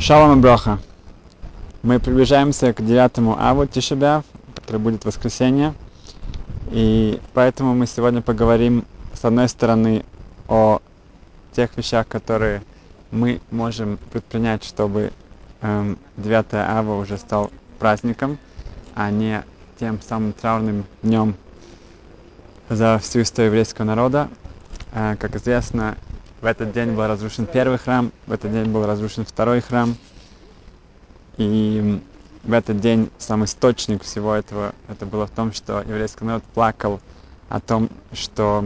Шалом и броха. Мы приближаемся к 9 аву Тишебяв, который будет воскресенье. И поэтому мы сегодня поговорим, с одной стороны, о тех вещах, которые мы можем предпринять, чтобы эм, 9 ава уже стал праздником, а не тем самым траурным днем за всю историю еврейского народа. Э, как известно, в этот день был разрушен первый храм, в этот день был разрушен второй храм. И в этот день сам источник всего этого, это было в том, что еврейский народ плакал о том, что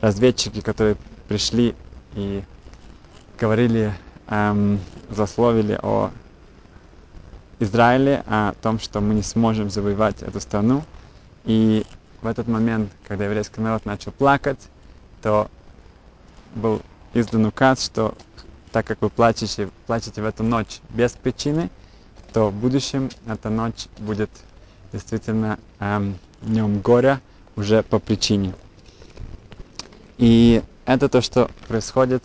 разведчики, которые пришли и говорили, эм, засловили о Израиле, о том, что мы не сможем завоевать эту страну. И в этот момент, когда еврейский народ начал плакать, то был издан указ, что так как вы плачете, плачете в эту ночь без причины, то в будущем эта ночь будет действительно эм, днем горя уже по причине. И это то, что происходит,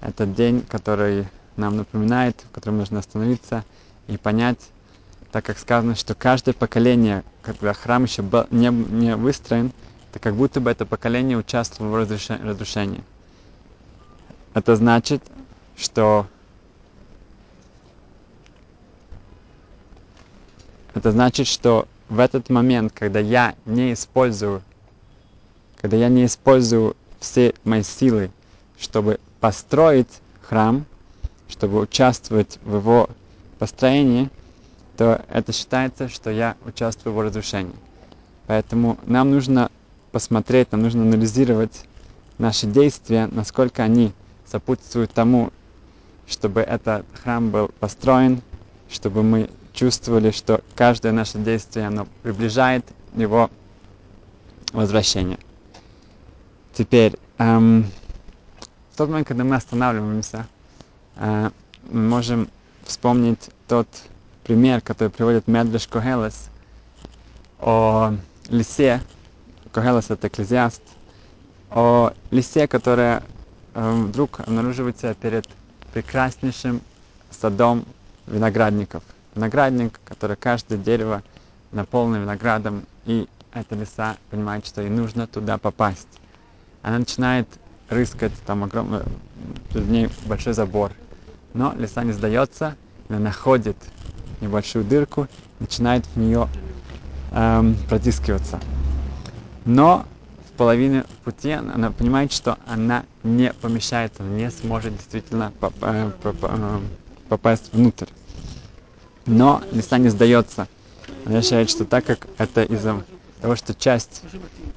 это день, который нам напоминает, в котором нужно остановиться и понять, так как сказано, что каждое поколение, когда храм еще был не, не выстроен, это как будто бы это поколение участвовало в разрушении. Это значит, что это значит, что в этот момент, когда я не использую, когда я не использую все мои силы, чтобы построить храм, чтобы участвовать в его построении, то это считается, что я участвую в его разрушении. Поэтому нам нужно посмотреть, нам нужно анализировать наши действия, насколько они сопутствуют тому, чтобы этот храм был построен, чтобы мы чувствовали, что каждое наше действие оно приближает его возвращение. Теперь, эм, в тот момент, когда мы останавливаемся, э, мы можем вспомнить тот пример, который приводит Медреш Когелес о лисе. Когелес это экклезиаст. О лисе, которая вдруг обнаруживается перед прекраснейшим садом виноградников. Виноградник, который каждое дерево наполнено виноградом, и эта лиса понимает, что ей нужно туда попасть. Она начинает рыскать, там огромный, перед ней большой забор. Но лиса не сдается, она находит небольшую дырку, начинает в нее эм, протискиваться. Но в половине пути она понимает, что она не помещается, не сможет действительно э, э, попасть внутрь. Но лиса не сдается. Она решает, что так как это из-за того, что часть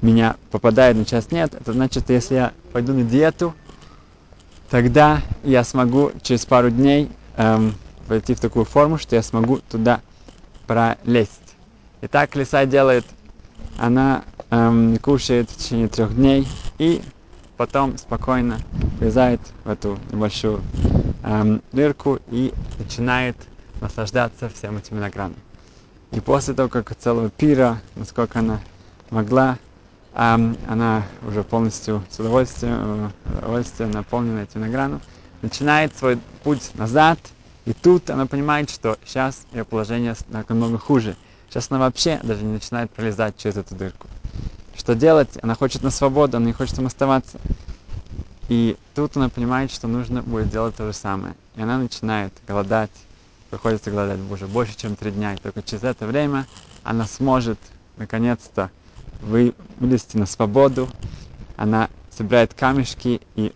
меня попадает, но часть нет, это значит, если я пойду на диету, тогда я смогу через пару дней эм, войти в такую форму, что я смогу туда пролезть. И так лиса делает, она эм, кушает в течение трех дней и потом спокойно влезает в эту небольшую эм, дырку и начинает наслаждаться всем этим виноградом. И после того, как целого пира, насколько она могла, эм, она уже полностью с удовольствием, э, удовольствием наполнена этим виноградом, начинает свой путь назад, и тут она понимает, что сейчас ее положение намного хуже. Сейчас она вообще даже не начинает пролезать через эту дырку. Что делать? Она хочет на свободу, она не хочет там оставаться. И тут она понимает, что нужно будет делать то же самое. И она начинает голодать, приходится голодать уже больше, чем три дня. И только через это время она сможет наконец-то вы, вылезти на свободу. Она собирает камешки, и,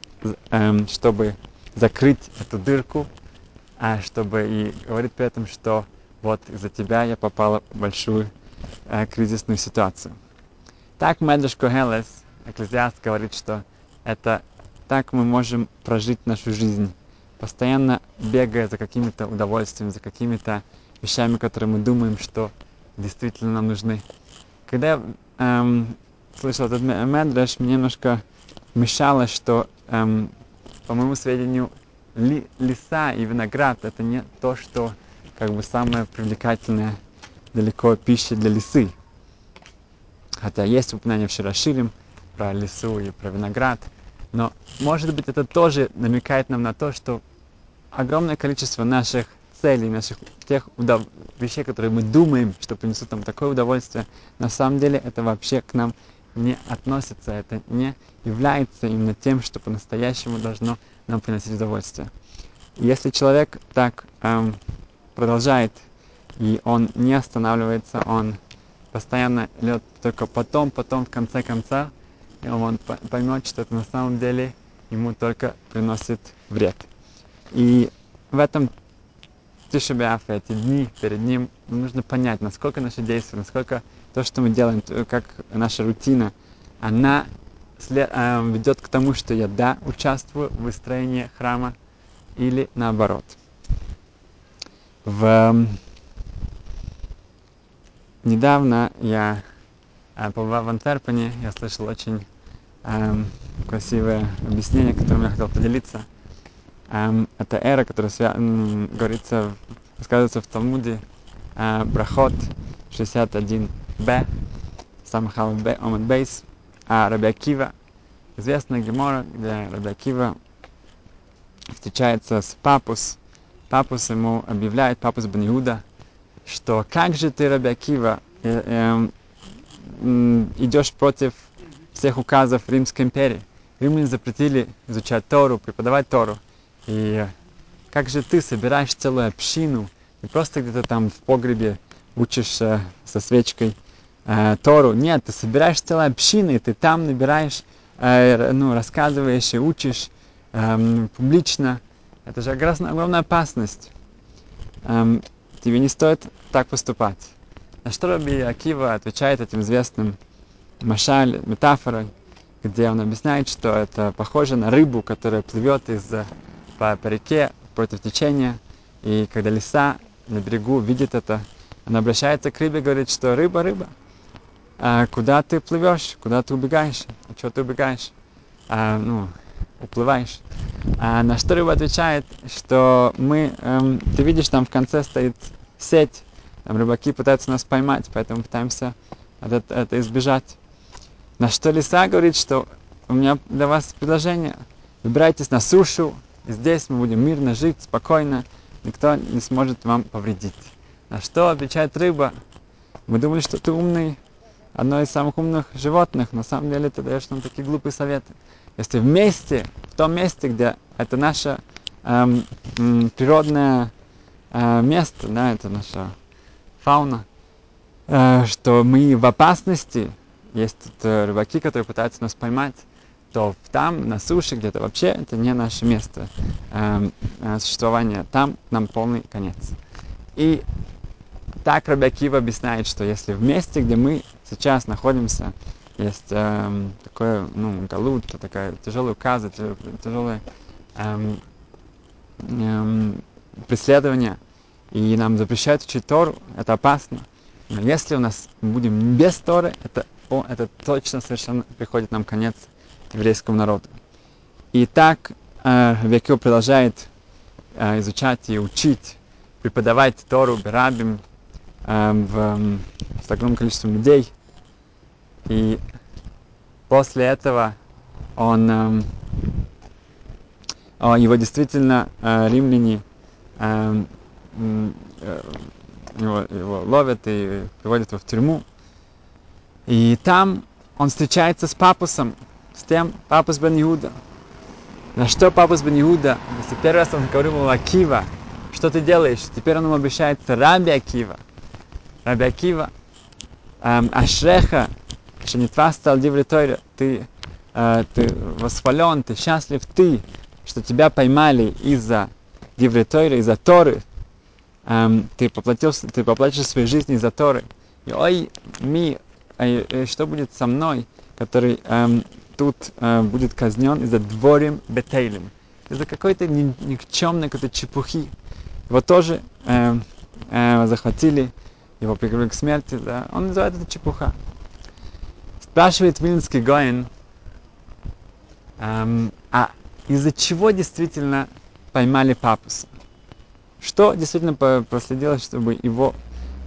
эм, чтобы закрыть эту дырку, а чтобы и говорит при этом, что вот из-за тебя я попала в большую э, кризисную ситуацию. Так Медреш Когелес, экклезиаст, говорит, что это так мы можем прожить нашу жизнь, постоянно бегая за какими-то удовольствиями, за какими-то вещами, которые мы думаем, что действительно нам нужны. Когда я эм, слышал этот Медреш, мне немножко мешало, что, эм, по моему сведению, ли, леса и виноград это не то, что как бы самое привлекательное далеко пища для лисы. Хотя есть упоминание в Широширим про лесу и про виноград. Но, может быть, это тоже намекает нам на то, что огромное количество наших целей, наших тех удов... вещей, которые мы думаем, что принесут нам такое удовольствие, на самом деле это вообще к нам не относится, это не является именно тем, что по-настоящему должно нам приносить удовольствие. Если человек так эм, продолжает, и он не останавливается, он постоянно идет только потом, потом, в конце конца, он поймет, что это на самом деле ему только приносит вред. И в этом Тишебиаф, эти дни перед ним, нужно понять, насколько наши действия, насколько то, что мы делаем, как наша рутина, она э, ведет к тому, что я, да, участвую в выстроении храма, или наоборот. В... Эм, недавно я э, побывал в Антверпене, я слышал очень э, красивое объяснение, которым я хотел поделиться. Эм, это эра, которая свя... говорится, рассказывается в Талмуде, э, Брахот 61б, Самхал Б, Оман Бейс, а Раби Акива, известная Гемора, где Раби Акива встречается с Папус. Папус ему объявляет, Папус Бен Иуда, что как же ты, Раби Акива, э, э, э, идешь против всех указов Римской империи. Римляне запретили изучать Тору, преподавать Тору. И как же ты собираешь целую общину, не просто где-то там в погребе учишь э, со свечкой э, Тору. Нет, ты собираешь целую общину, и ты там набираешь, э, ну, рассказываешь и учишь эм, публично, это же огромная опасность. Эм, тебе не стоит так поступать. На что Раби Акива отвечает этим известным машаль, метафорой, где он объясняет, что это похоже на рыбу, которая плывет из, по, по реке против течения, и когда лиса на берегу видит это, она обращается к рыбе и говорит, что рыба, рыба, а куда ты плывешь, куда ты убегаешь, а что ты убегаешь? А, ну, уплываешь. А на что рыба отвечает, что мы, эм, ты видишь, там в конце стоит сеть, там рыбаки пытаются нас поймать, поэтому пытаемся это, это избежать. На что лиса говорит, что у меня для вас предложение. Выбирайтесь на сушу, здесь мы будем мирно жить, спокойно, никто не сможет вам повредить. На что отвечает рыба? Мы думали, что ты умный, одно из самых умных животных. На самом деле ты даешь нам такие глупые советы. Если вместе, в том месте, где это наше эм, природное э, место, да, это наша фауна, э, что мы в опасности, есть тут э, рыбаки, которые пытаются нас поймать, то там, на суше, где-то вообще, это не наше место э, э, существования. Там нам полный конец. И так Рабиакива объясняет, что если в месте, где мы сейчас находимся, есть эм, такое, ну, галут, такая тяжелая указа, тяжелое эм, эм, преследование, и нам запрещают учить Тору, это опасно. Но если у нас будем без Торы, это, о, это точно совершенно приходит нам конец еврейскому народу. И так э, Векио продолжает э, изучать и учить, преподавать Тору, Берабим э, в, в огромном количестве людей – и после этого он, эм, его действительно э, римляне э, э, его, его ловят и приводят его в тюрьму. И там он встречается с папусом, с тем папус бен Иуда. На что папус бен Иуда, если первый раз он говорил ему Акива, что ты делаешь? Теперь он ему обещает Раби Акива. Раби Акива, эм, Ашреха, твас стал диври ты, э, ты восхвален, ты счастлив, ты, что тебя поймали из-за диври из-за Торы, эм, ты поплатился, ты поплатишь своей жизни из-за Торы. И ой, ми, э, э, что будет со мной, который эм, тут э, будет казнен из-за дворим бетейлем, из-за какой-то никчемной какой-то чепухи. Его тоже э, э, захватили, его приговорили к смерти, да, он называет это чепуха. Спрашивает Вильнский Гоин, эм, а из-за чего действительно поймали папуса? Что действительно проследилось, чтобы его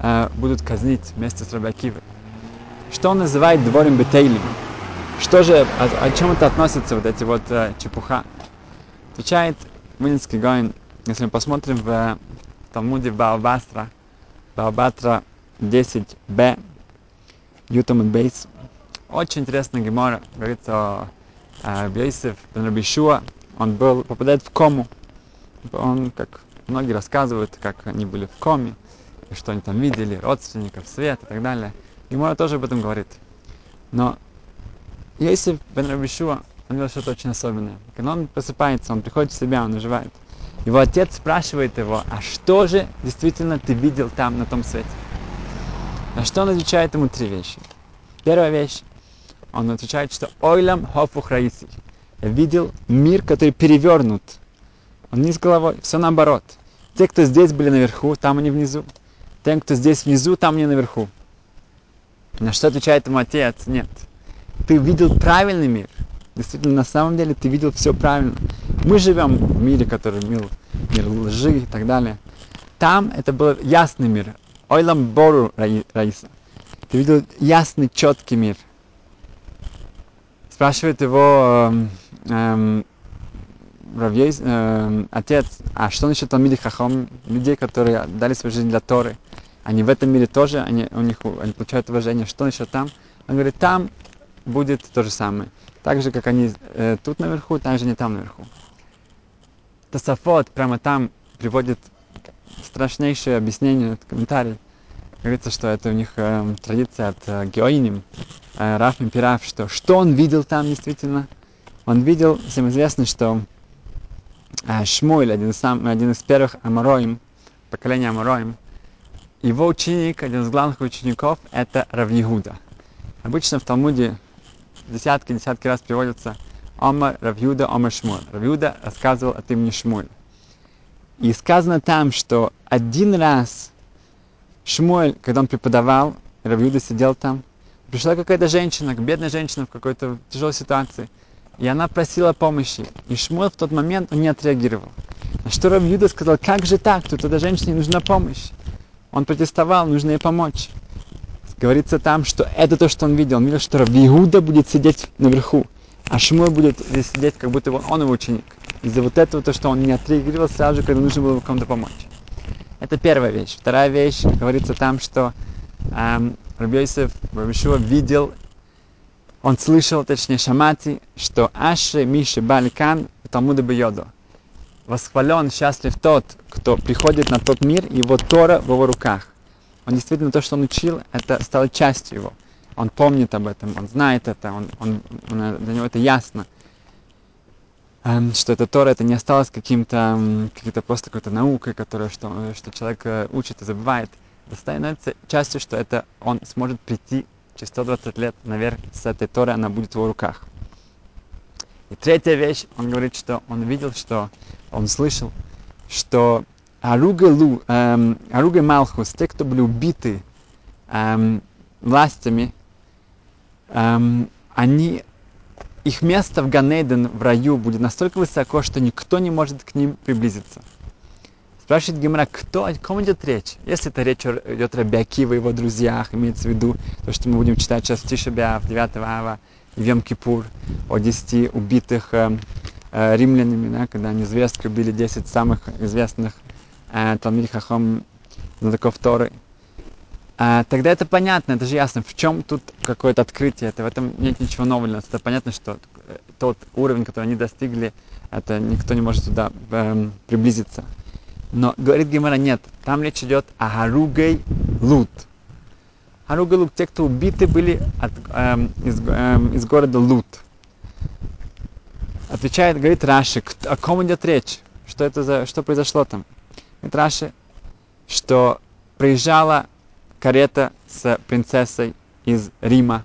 э, будут казнить вместе с Рабакивой? Что он называет дворем бетейлем? Что же, о, о чем это относится, вот эти вот э, чепуха? Отвечает Вильнский Гоин, если мы посмотрим в Талмуде Баобастра, Баобатра 10b, Ютам Бейс, очень интересная гемора, говорится о, о Бейсев бен он был, попадает в кому, он, как многие рассказывают, как они были в коме, и что они там видели, родственников, свет и так далее. Гемора тоже об этом говорит. Но Йосиф бен Рабишуа, он делает что-то очень особенное. Когда он просыпается, он приходит в себя, он оживает. Его отец спрашивает его, а что же действительно ты видел там, на том свете? На что он отвечает ему три вещи. Первая вещь, он отвечает, что «Ойлам хофух раиси». Я видел мир, который перевернут. Он с головой, все наоборот. Те, кто здесь были наверху, там они внизу. Тем, кто здесь внизу, там они наверху. На что отвечает ему отец? Нет. Ты видел правильный мир. Действительно, на самом деле ты видел все правильно. Мы живем в мире, который мир, мир лжи и так далее. Там это был ясный мир. Ойлам Бору Раиса. Ты видел ясный, четкий мир. Спрашивает его эм, эм, Равьей, эм, отец, а что насчет Талмиди Хахом, людей, которые дали свою жизнь для Торы? Они в этом мире тоже, они, у них, они получают уважение. Что насчет там? Он говорит, там будет то же самое. Так же, как они э, тут наверху, так же они там наверху. Тософот прямо там приводит страшнейшее объяснение, комментарий. Говорится, что это у них э, традиция от э, Геоиним, э, Раф Импирав, что что он видел там действительно? Он видел, всем известно, что э, Шмуэль, один сам, один из первых Амароим, поколения Амароим, его ученик, один из главных учеников, это Равьегуда. Обычно в Талмуде десятки-десятки раз приводится Омар Равьюда Омар Шмуэль. Равьюда рассказывал от имени Шмуэль. И сказано там, что один раз Шмуэль, когда он преподавал, Равьюда сидел там, пришла какая-то женщина, бедная женщина в какой-то тяжелой ситуации, и она просила помощи. И Шмуэль в тот момент он не отреагировал. На что Равьюда сказал, как же так, тут этой женщине нужна помощь. Он протестовал, нужно ей помочь говорится там, что это то, что он видел. Он видел, что Равиуда будет сидеть наверху, а Шмуэль будет здесь сидеть, как будто он его ученик. Из-за вот этого, то, что он не отреагировал сразу же, когда нужно было кому-то помочь. Это первая вещь. Вторая вещь, говорится там, что эм, Рабиосиф Рабишуа видел, он слышал, точнее, Шамати, что Аши Миши Баликан Талмуда Бьоду. Восхвален, счастлив тот, кто приходит на тот мир, его Тора в его руках. Он действительно то, что он учил, это стало частью его. Он помнит об этом, он знает это, он, он, он, для него это ясно. Эм, что это Тора, это не осталось каким-то, каким-то просто какой-то наукой, которая, что, что человек э, учит и забывает. Это становится частью, что это он сможет прийти через 120 лет наверх с этой Торой, она будет в его руках. И третья вещь, он говорит, что он видел, что он слышал, что Аруга, Лу, эм, Аруга Малхус, те, кто были убиты эм, властями, эм, они, их место в Ганейден, в раю, будет настолько высоко, что никто не может к ним приблизиться. Спрашивает Гимра, кто, о ком идет речь? Если это речь идет о Бякива и его друзьях, имеется в виду то, что мы будем читать сейчас в Тишебя, в 9 ава в Йом-Кипур, о 10 убитых э, э, римлянами, да, когда они зверски убили 10 самых известных э, Талмид Хахом знатоков Торы, э, тогда это понятно, это же ясно, в чем тут какое-то открытие, это в этом нет ничего нового, это понятно, что тот уровень, который они достигли, это никто не может туда э, приблизиться. Но говорит Гемора, нет, там речь идет о Харугей Лут. Харугей Лут, те, кто убиты были от, э, из, э, из города Лут. Отвечает, говорит Раши, о ком идет речь? Что это за, что произошло там? Говорит Раши, что приезжала карета с принцессой из Рима,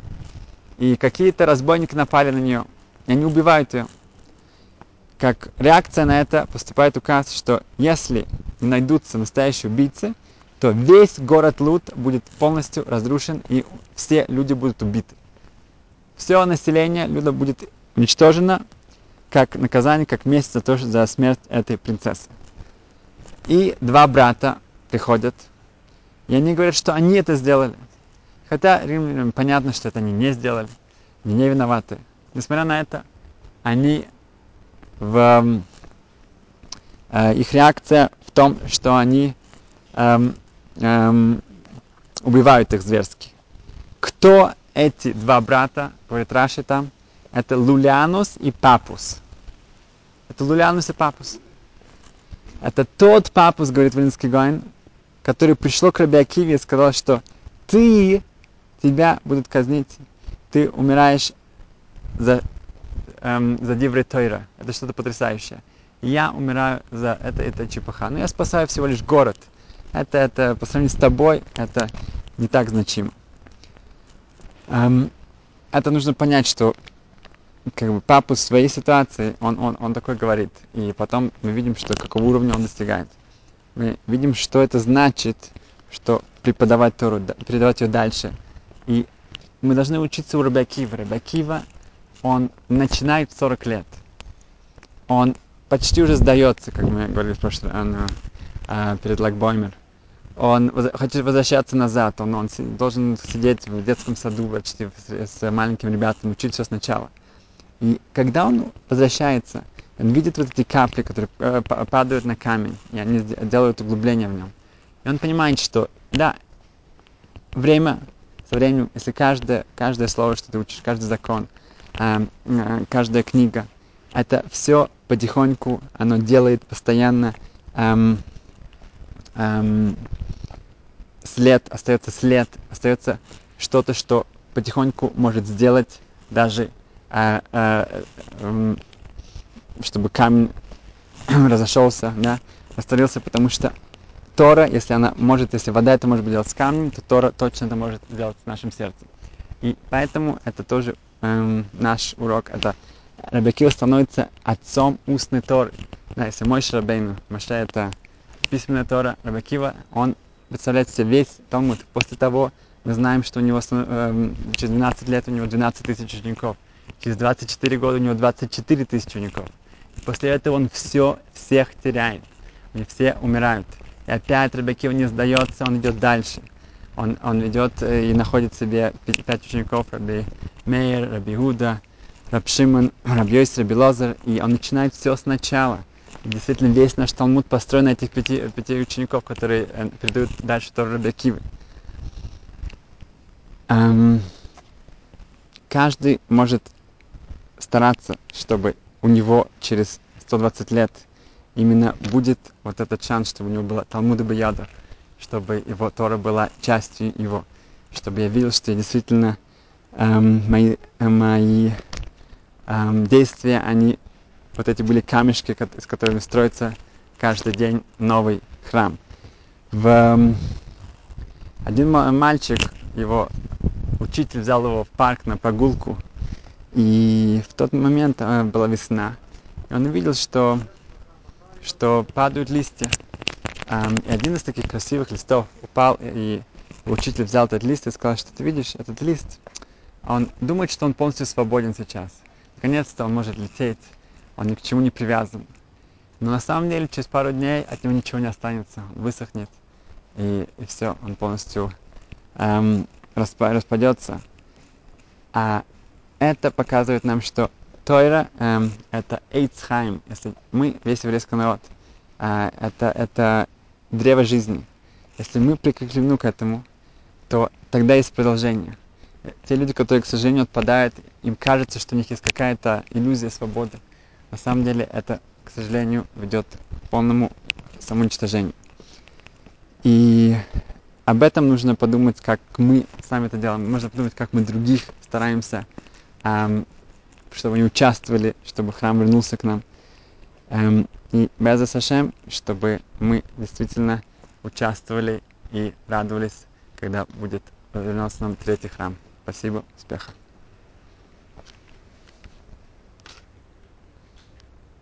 и какие-то разбойники напали на нее, и они убивают ее. Как реакция на это поступает указ, что если не найдутся настоящие убийцы, то весь город Лут будет полностью разрушен, и все люди будут убиты. Все население Люда будет уничтожено, как наказание, как месть за, то, за смерть этой принцессы. И два брата приходят, и они говорят, что они это сделали. Хотя римлянам понятно, что это они не сделали, они не виноваты. Несмотря на это, они в, Э, их реакция в том, что они эм, эм, убивают их зверски. Кто эти два брата, говорит Раши там, это Лулианус и Папус. Это Лулианус и Папус. Это тот Папус, говорит Вилинский Гойн, который пришел к Раби Акиве и сказал, что ты, тебя будут казнить, ты умираешь за, эм, за Диври Тойра. Это что-то потрясающее. Я умираю за это, это чепуха. Но я спасаю всего лишь город. Это, это по сравнению с тобой, это не так значимо. Эм, это нужно понять, что как бы папу в своей ситуации, он, он, он такой говорит. И потом мы видим, что какого уровня он достигает. Мы видим, что это значит, что преподавать Тору, передавать ее дальше. И мы должны учиться у Рабакива. Рабакива, он начинает в 40 лет. Он почти уже сдается, как мы говорили в прошлый раз, э, перед Лагбоймер он хочет возвращаться назад, он, он должен сидеть в детском саду почти с маленьким ребятам, учить все сначала. И когда он возвращается, он видит вот эти капли, которые э, падают на камень, и они делают углубление в нем. И он понимает, что да, время, со временем, если каждое, каждое слово, что ты учишь, каждый закон, э, э, каждая книга, это все потихоньку, оно делает постоянно эм, эм, след, остается след, остается что-то, что потихоньку может сделать даже, э, э, э, чтобы камень разошелся, да, растворился, потому что Тора, если она может, если вода это может делать с камнем, то Тора точно это может сделать с нашим сердцем. И поэтому это тоже эм, наш урок. Это Рабекил становится отцом устной Торы. Да, если мой Шрабейну, Маше это письменная Тора, Рабекива, он представляет себе весь Талмуд. После того мы знаем, что у него э, через 12 лет у него 12 тысяч учеников. Через 24 года у него 24 тысячи учеников. И после этого он все, всех теряет. Они все умирают. И опять Рабекива не сдается, он идет дальше. Он, он идет и находит себе пять учеников, Раби Мейер, Раби Гуда, Раб Шимон, Раби Йойс, Раби Лозер, и он начинает все сначала – действительно весь наш Талмуд построен на этих пяти, пяти учеников, которые э, передают дальше Тору Рабиакивы. Эм, каждый может стараться, чтобы у него через 120 лет именно будет вот этот шанс, чтобы у него было Талмуда Баяда, чтобы его Тора была частью его, чтобы я видел, что действительно эм, мои, э, мои эм, действия, они вот эти были камешки, с которыми строится каждый день новый храм. В, эм, один мальчик, его учитель взял его в парк на прогулку, и в тот момент э, была весна, и он увидел, что, что падают листья. Эм, и один из таких красивых листов упал, и учитель взял этот лист и сказал, что ты видишь, этот лист, он думает, что он полностью свободен сейчас. Наконец-то он может лететь он ни к чему не привязан. Но на самом деле через пару дней от него ничего не останется, он высохнет, и, и все, он полностью эм, распа- распадется. А это показывает нам, что Тойра эм, это Эйцхайм, если мы, весь еврейский народ, э, это, это древо жизни. Если мы прикреплены к этому, то тогда есть продолжение. Те люди, которые, к сожалению, отпадают, им кажется, что у них есть какая-то иллюзия свободы. На самом деле это, к сожалению, ведет к полному самоуничтожению. И об этом нужно подумать, как мы сами это делаем. Можно подумать, как мы других стараемся, эм, чтобы они участвовали, чтобы храм вернулся к нам. Эм, и без Сашем, чтобы мы действительно участвовали и радовались, когда будет вернулся нам третий храм. Спасибо, успеха.